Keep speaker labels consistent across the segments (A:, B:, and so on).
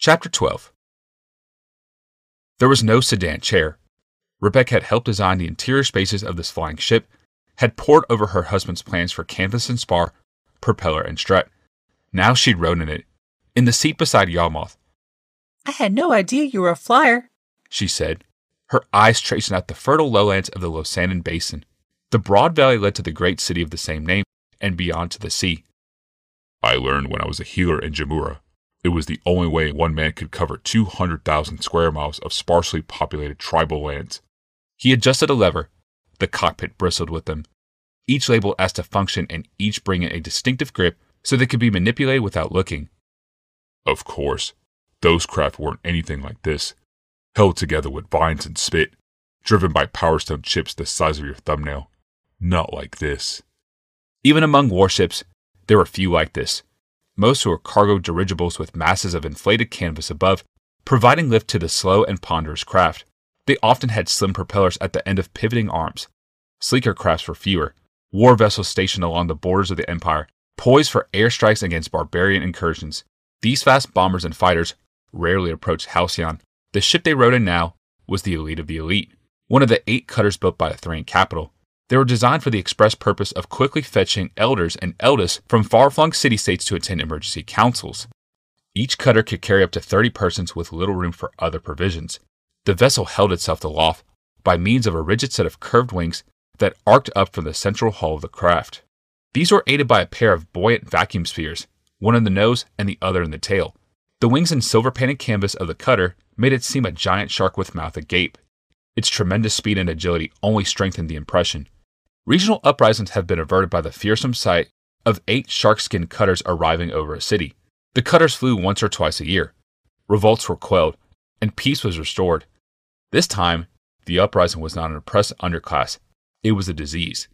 A: Chapter 12 There was no sedan chair. Rebecca had helped design the interior spaces of this flying ship, had pored over her husband's plans for canvas and spar, propeller and strut. Now she'd rode in it, in the seat beside Yawgmoth.
B: I had no idea you were a flyer.
A: she said, her eyes tracing out the fertile lowlands of the Losanin Basin. The broad valley led to the great city of the same name and beyond to the sea.
C: I learned when I was a healer in Jamura. It was the only way one man could cover 200,000 square miles of sparsely populated tribal lands.
A: He adjusted a lever. The cockpit bristled with them, each labeled as to function and each bringing a distinctive grip so they could be manipulated without looking.
C: Of course, those craft weren't anything like this, held together with vines and spit, driven by Power Stone chips the size of your thumbnail. Not like this.
A: Even among warships, there were few like this. Most were cargo dirigibles with masses of inflated canvas above, providing lift to the slow and ponderous craft. They often had slim propellers at the end of pivoting arms. Sleeker crafts were fewer, war vessels stationed along the borders of the Empire, poised for airstrikes against barbarian incursions. These fast bombers and fighters rarely approached Halcyon. The ship they rode in now was the elite of the elite, one of the eight cutters built by the Thran capital. They were designed for the express purpose of quickly fetching elders and eldest from far flung city states to attend emergency councils. Each cutter could carry up to 30 persons with little room for other provisions. The vessel held itself aloft by means of a rigid set of curved wings that arced up from the central hull of the craft. These were aided by a pair of buoyant vacuum spheres, one in the nose and the other in the tail. The wings and silver painted canvas of the cutter made it seem a giant shark with mouth agape. Its tremendous speed and agility only strengthened the impression. Regional uprisings have been averted by the fearsome sight of eight sharkskin cutters arriving over a city. The cutters flew once or twice a year. Revolts were quelled, and peace was restored. This time, the uprising was not an oppressed underclass, it was a disease.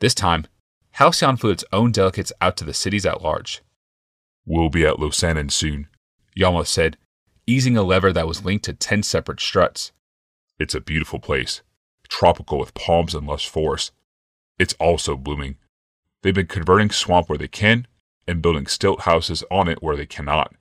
A: This time, Halcyon flew its own delegates out to the cities at large.
C: We'll be at Losanin soon,
A: Yawgmoth said, easing a lever that was linked to ten separate struts.
C: It's a beautiful place, tropical with palms and lush forests. It's also blooming. They've been converting swamp where they can and building stilt houses on it where they cannot.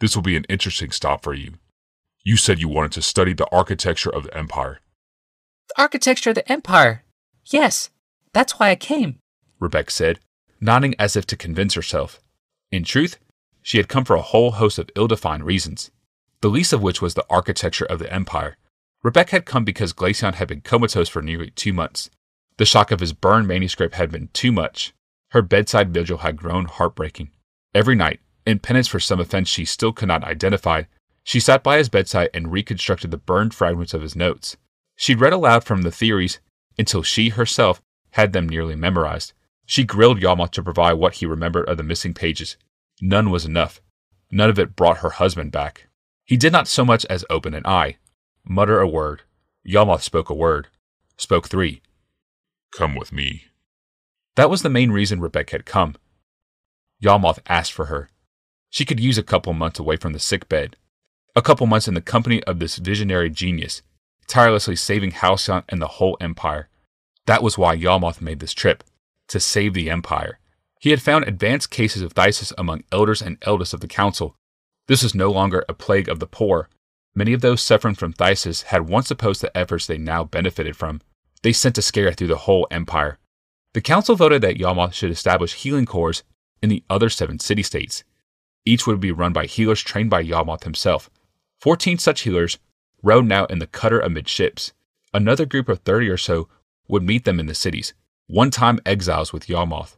C: This will be an interesting stop for you. You said you wanted to study the architecture of the empire.
B: The architecture of the Empire. Yes, that's why I came.
A: Rebecca said, nodding as if to convince herself. In truth, she had come for a whole host of ill defined reasons, the least of which was the architecture of the empire. Rebecca had come because Glacian had been comatose for nearly two months. The shock of his burned manuscript had been too much. Her bedside vigil had grown heartbreaking. Every night, in penance for some offense she still could not identify, she sat by his bedside and reconstructed the burned fragments of his notes. She read aloud from the theories until she herself had them nearly memorized. She grilled Yawgmoth to provide what he remembered of the missing pages. None was enough. None of it brought her husband back. He did not so much as open an eye, mutter a word. Yawgmoth spoke a word, spoke three.
C: Come with me.
A: That was the main reason Rebecca had come. Yawgmoth asked for her. She could use a couple months away from the sick bed, a couple months in the company of this visionary genius, tirelessly saving Halcyon and the whole empire. That was why Yawgmoth made this trip, to save the empire. He had found advanced cases of phthisis among elders and eldest of the council. This was no longer a plague of the poor. Many of those suffering from phthisis had once opposed the efforts they now benefited from. They sent a scare through the whole empire. The council voted that Yawgmoth should establish healing corps in the other seven city states. Each would be run by healers trained by Yawgmoth himself. Fourteen such healers rode now in the cutter amidships. Another group of thirty or so would meet them in the cities, one time exiles with Yawgmoth.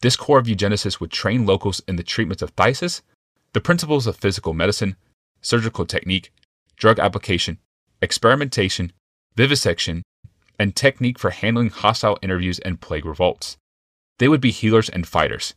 A: This corps of eugenicists would train locals in the treatments of phthisis, the principles of physical medicine, surgical technique, drug application, experimentation, vivisection, and technique for handling hostile interviews and plague revolts. They would be healers and fighters.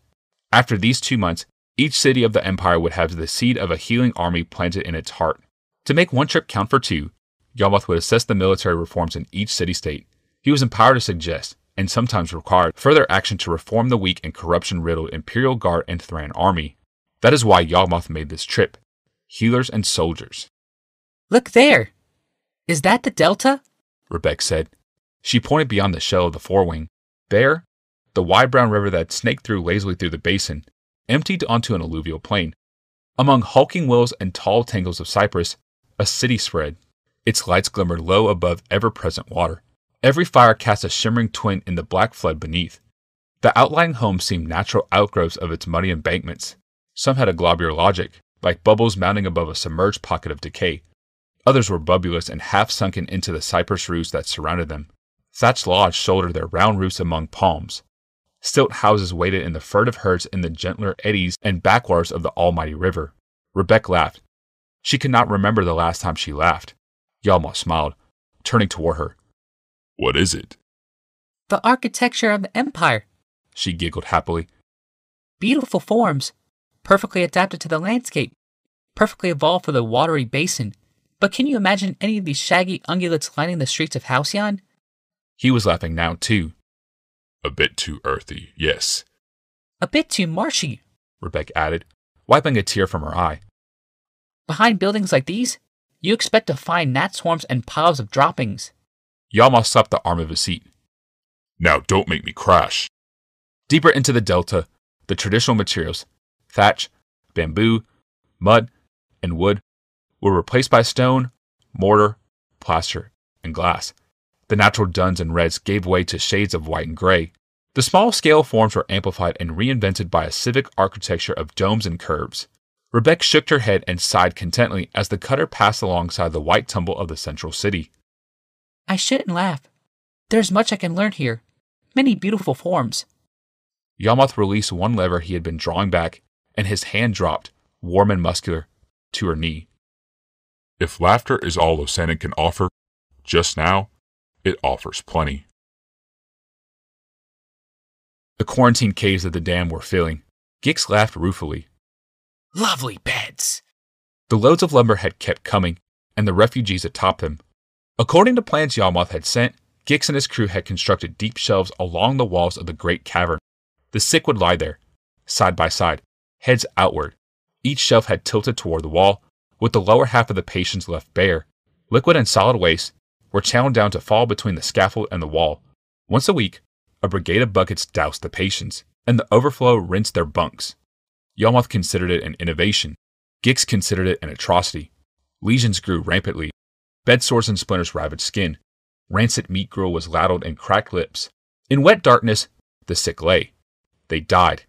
A: After these two months, each city of the empire would have the seed of a healing army planted in its heart. To make one trip count for two, Yawgmoth would assess the military reforms in each city state. He was empowered to suggest, and sometimes required, further action to reform the weak and corruption riddled Imperial Guard and Thran army. That is why Yawgmoth made this trip. Healers and soldiers.
B: Look there. Is that the Delta?
A: Rebecca said. She pointed beyond the shell of the forewing. There, the wide brown river that snaked through lazily through the basin, emptied onto an alluvial plain. Among hulking willows and tall tangles of cypress, a city spread. Its lights glimmered low above ever present water. Every fire cast a shimmering twin in the black flood beneath. The outlying homes seemed natural outgrowths of its muddy embankments. Some had a globular logic, like bubbles mounting above a submerged pocket of decay. Others were bubulous and half sunken into the cypress roots that surrounded them. Thatched lodges shouldered their round roofs among palms. Stilt houses waited in the furtive herds in the gentler eddies and backwaters of the almighty river. Rebecca laughed. She could not remember the last time she laughed. Yawgmoth smiled, turning toward her.
C: What is it?
B: The architecture of the empire.
A: She giggled happily.
B: Beautiful forms, perfectly adapted to the landscape, perfectly evolved for the watery basin. But can you imagine any of these shaggy ungulates lining the streets of Halcyon?
A: He was laughing now, too.
C: A bit too earthy, yes.
B: A bit too marshy.
A: Rebecca added, wiping a tear from her eye.
B: Behind buildings like these, you expect to find gnat swarms and piles of droppings.
A: Yawgmoth slapped the arm of his seat.
C: Now don't make me crash.
A: Deeper into the delta, the traditional materials, thatch, bamboo, mud, and wood, were replaced by stone, mortar, plaster, and glass. The natural duns and reds gave way to shades of white and gray. The small scale forms were amplified and reinvented by a civic architecture of domes and curves. Rebecca shook her head and sighed contentedly as the cutter passed alongside the white tumble of the central city.
B: I shouldn't laugh. There's much I can learn here. Many beautiful forms.
A: Yawgmoth released one lever he had been drawing back, and his hand dropped, warm and muscular, to her knee.
C: If laughter is all Osanin can offer, just now, it offers plenty.
A: The quarantine caves of the dam were filling. Gix laughed ruefully.
B: Lovely beds.
A: The loads of lumber had kept coming, and the refugees atop them. According to plans Yawgmoth had sent, Gix and his crew had constructed deep shelves along the walls of the great cavern. The sick would lie there, side by side, heads outward. Each shelf had tilted toward the wall, with the lower half of the patients left bare. Liquid and solid waste were channeled down to fall between the scaffold and the wall. Once a week, a brigade of buckets doused the patients, and the overflow rinsed their bunks. Yawgmoth considered it an innovation. Gix considered it an atrocity. Lesions grew rampantly. Bed sores and splinters ravaged skin. Rancid meat gruel was ladled in cracked lips. In wet darkness, the sick lay. They died.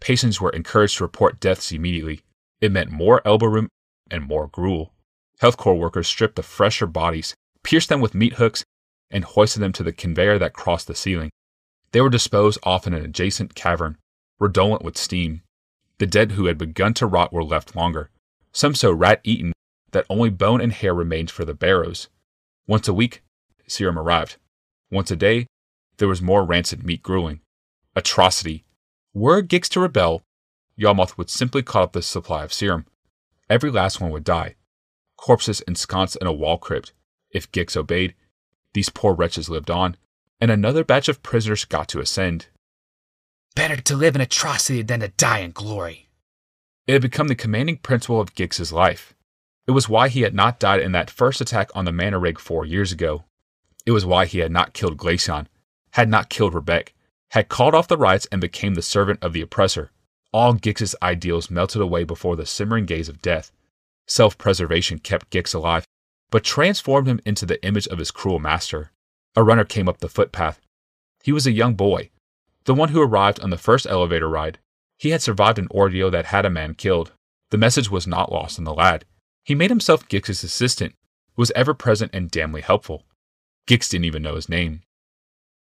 A: Patients were encouraged to report deaths immediately. It meant more elbow room and more gruel. Health Corps workers stripped the fresher bodies, pierced them with meat hooks, and hoisted them to the conveyor that crossed the ceiling. They were disposed off in an adjacent cavern, redolent with steam. The dead who had begun to rot were left longer, some so rat eaten that only bone and hair remained for the barrows. Once a week, serum arrived. Once a day, there was more rancid meat grueling. Atrocity. Were Gix to rebel, Yawgmoth would simply cut off the supply of serum. Every last one would die. Corpses ensconced in a wall crypt. If Gix obeyed, these poor wretches lived on, and another batch of prisoners got to ascend.
B: Better to live in atrocity than to die in glory.
A: It had become the commanding principle of Gix's life. It was why he had not died in that first attack on the Manor Rig four years ago. It was why he had not killed Glacian, had not killed Rebecca, had called off the riots and became the servant of the oppressor. All Gix's ideals melted away before the simmering gaze of death. Self preservation kept Gix alive, but transformed him into the image of his cruel master. A runner came up the footpath. He was a young boy, the one who arrived on the first elevator ride. He had survived an ordeal that had a man killed. The message was not lost on the lad. He made himself Gix's assistant, was ever present and damnly helpful. Gix didn't even know his name.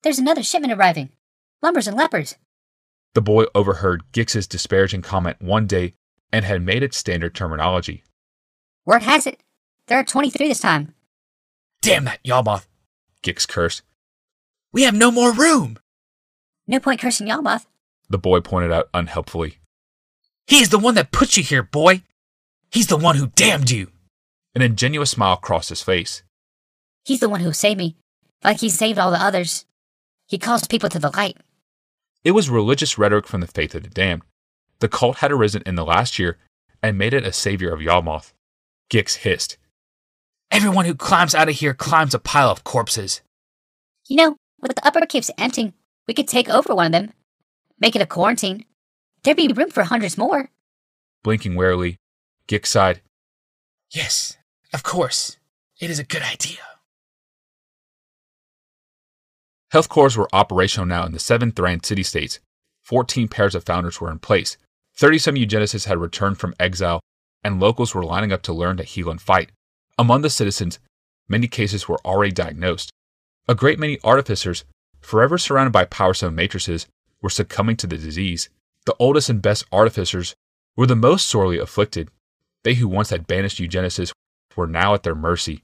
D: There's another shipment arriving. Lumbers and lepers.
A: The boy overheard Gix's disparaging comment one day and had made it standard terminology.
D: Word has it. There are 23 this time.
B: Damn that Yawgmoth.
A: Gix cursed.
B: We have no more room.
D: No point cursing Yawgmoth.
A: The boy pointed out unhelpfully.
B: He is the one that put you here, boy. He's the one who damned you.
A: An ingenuous smile crossed his face.
D: He's the one who saved me, like he saved all the others. He calls people to the light.
A: It was religious rhetoric from the faith of the damned. The cult had arisen in the last year and made it a savior of Yawgmoth. Gix hissed.
B: Everyone who climbs out of here climbs a pile of corpses.
D: You know, with the upper caves emptying, we could take over one of them. Make it a quarantine. There'd be room for hundreds more.
A: Blinking warily, Gix sighed.
B: Yes, of course. It is a good idea.
A: Health corps were operational now in the seven Thran city states. 14 pairs of founders were in place. 30 some eugenicists had returned from exile, and locals were lining up to learn to heal and fight. Among the citizens, many cases were already diagnosed. A great many artificers, forever surrounded by power stone matrices, were succumbing to the disease. The oldest and best artificers were the most sorely afflicted. They who once had banished eugenicists were now at their mercy.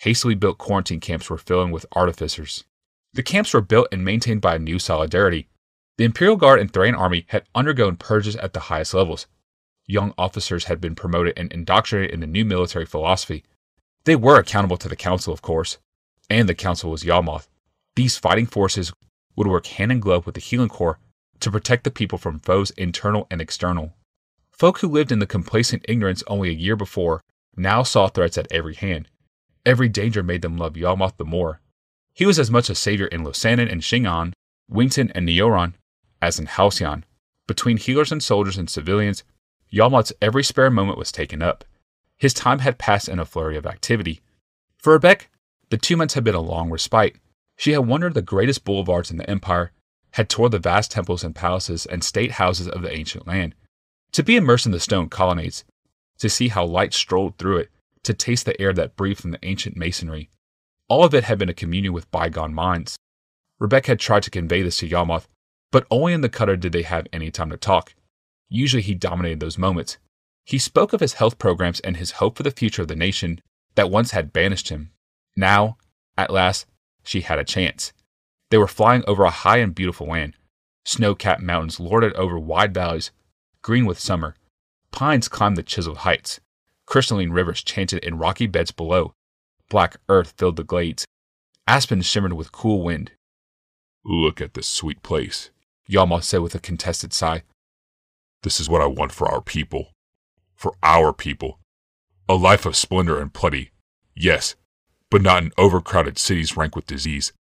A: Hastily built quarantine camps were filling with artificers. The camps were built and maintained by a new solidarity. The Imperial Guard and Thran army had undergone purges at the highest levels. Young officers had been promoted and indoctrinated in the new military philosophy. They were accountable to the Council, of course, and the Council was Yawgmoth. These fighting forces would work hand in glove with the Healing Corps to protect the people from foes internal and external. Folk who lived in the complacent ignorance only a year before now saw threats at every hand. Every danger made them love Yawgmoth the more. He was as much a savior in Losanin and Shingon, Wington and Neoron, as in Halcyon. Between healers and soldiers and civilians, Yawgmoth's every spare moment was taken up. His time had passed in a flurry of activity. For Rebecca, the two months had been a long respite. She had wandered the greatest boulevards in the empire, had toured the vast temples and palaces and state houses of the ancient land. To be immersed in the stone colonnades, to see how light strolled through it, to taste the air that breathed from the ancient masonry. All of it had been a communion with bygone minds. Rebecca had tried to convey this to Yawgmoth, but only in the cutter did they have any time to talk. Usually he dominated those moments. He spoke of his health programs and his hope for the future of the nation that once had banished him. Now, at last, she had a chance. They were flying over a high and beautiful land. Snow capped mountains lorded over wide valleys, green with summer. Pines climbed the chiseled heights. Crystalline rivers chanted in rocky beds below. Black earth filled the glades. Aspens shimmered with cool wind.
C: Look at this sweet place.
A: Yawgmoth said with a contested sigh.
C: This is what I want for our people. For our people. A life of splendor and plenty. Yes, but not in overcrowded cities rank with disease.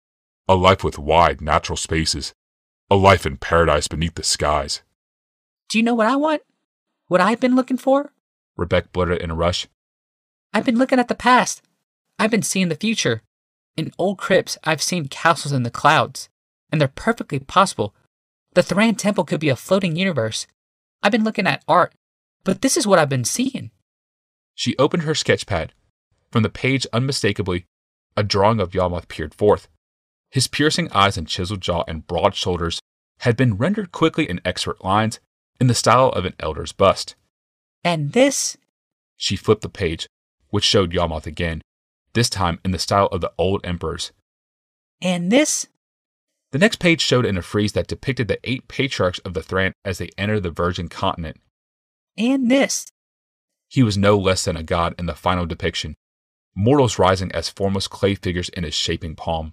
C: A life with wide, natural spaces. A life in paradise beneath the skies.
B: Do you know what I want? What I've been looking for?
A: Rebecca blurted in a rush.
B: I've been looking at the past. I've been seeing the future. In old crypts, I've seen castles in the clouds, and they're perfectly possible. The Thran Temple could be a floating universe. I've been looking at art, but this is what I've been seeing.
A: She opened her sketch pad. From the page, unmistakably, a drawing of Yawgmoth peered forth. His piercing eyes and chiseled jaw and broad shoulders had been rendered quickly in expert lines in the style of an elder's bust.
B: And this?
A: She flipped the page, which showed Yawgmoth again, this time in the style of the old emperors.
B: And this?
A: The next page showed in a frieze that depicted the eight patriarchs of the Thran as they entered the virgin continent.
B: And this?
A: He was no less than a god in the final depiction, mortals rising as formless clay figures in his shaping palm.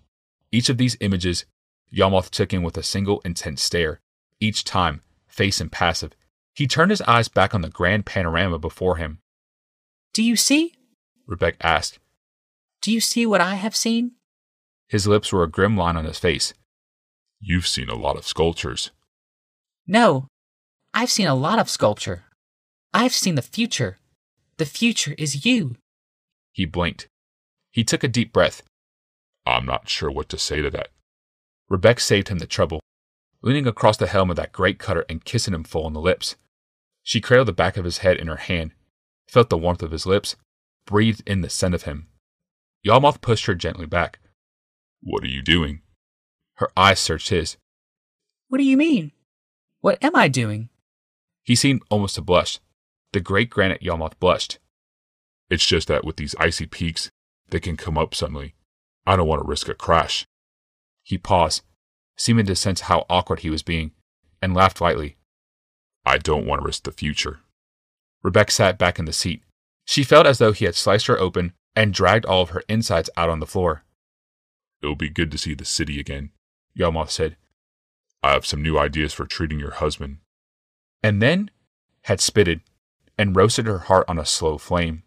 A: Each of these images Yawgmoth took in with a single intense stare, each time, face impassive, he turned his eyes back on the grand panorama before him.
B: Do you see?
A: Rebecca asked.
B: Do you see what I have seen?
A: His lips were a grim line on his face.
C: You've seen a lot of sculptures.
B: No, I've seen a lot of sculpture. I've seen the future. The future is you.
A: He blinked. He took a deep breath.
C: I'm not sure what to say to that.
A: Rebecca saved him the trouble, leaning across the helm of that great cutter and kissing him full on the lips. She cradled the back of his head in her hand, felt the warmth of his lips, breathed in the scent of him. Yawgmoth pushed her gently back.
C: What are you doing?
A: Her eyes searched his.
B: What do you mean? What am I doing?
A: He seemed almost to blush. The great granite Yawgmoth blushed.
C: It's just that with these icy peaks, they can come up suddenly. I don't want to risk a crash.
A: He paused, seeming to sense how awkward he was being, and laughed lightly.
C: I don't want to risk the future.
A: Rebecca sat back in the seat. She felt as though he had sliced her open and dragged all of her insides out on the floor.
C: It'll be good to see the city again,
A: Yawgmoth said.
C: I have some new ideas for treating your husband.
A: And then had spitted and roasted her heart on a slow flame.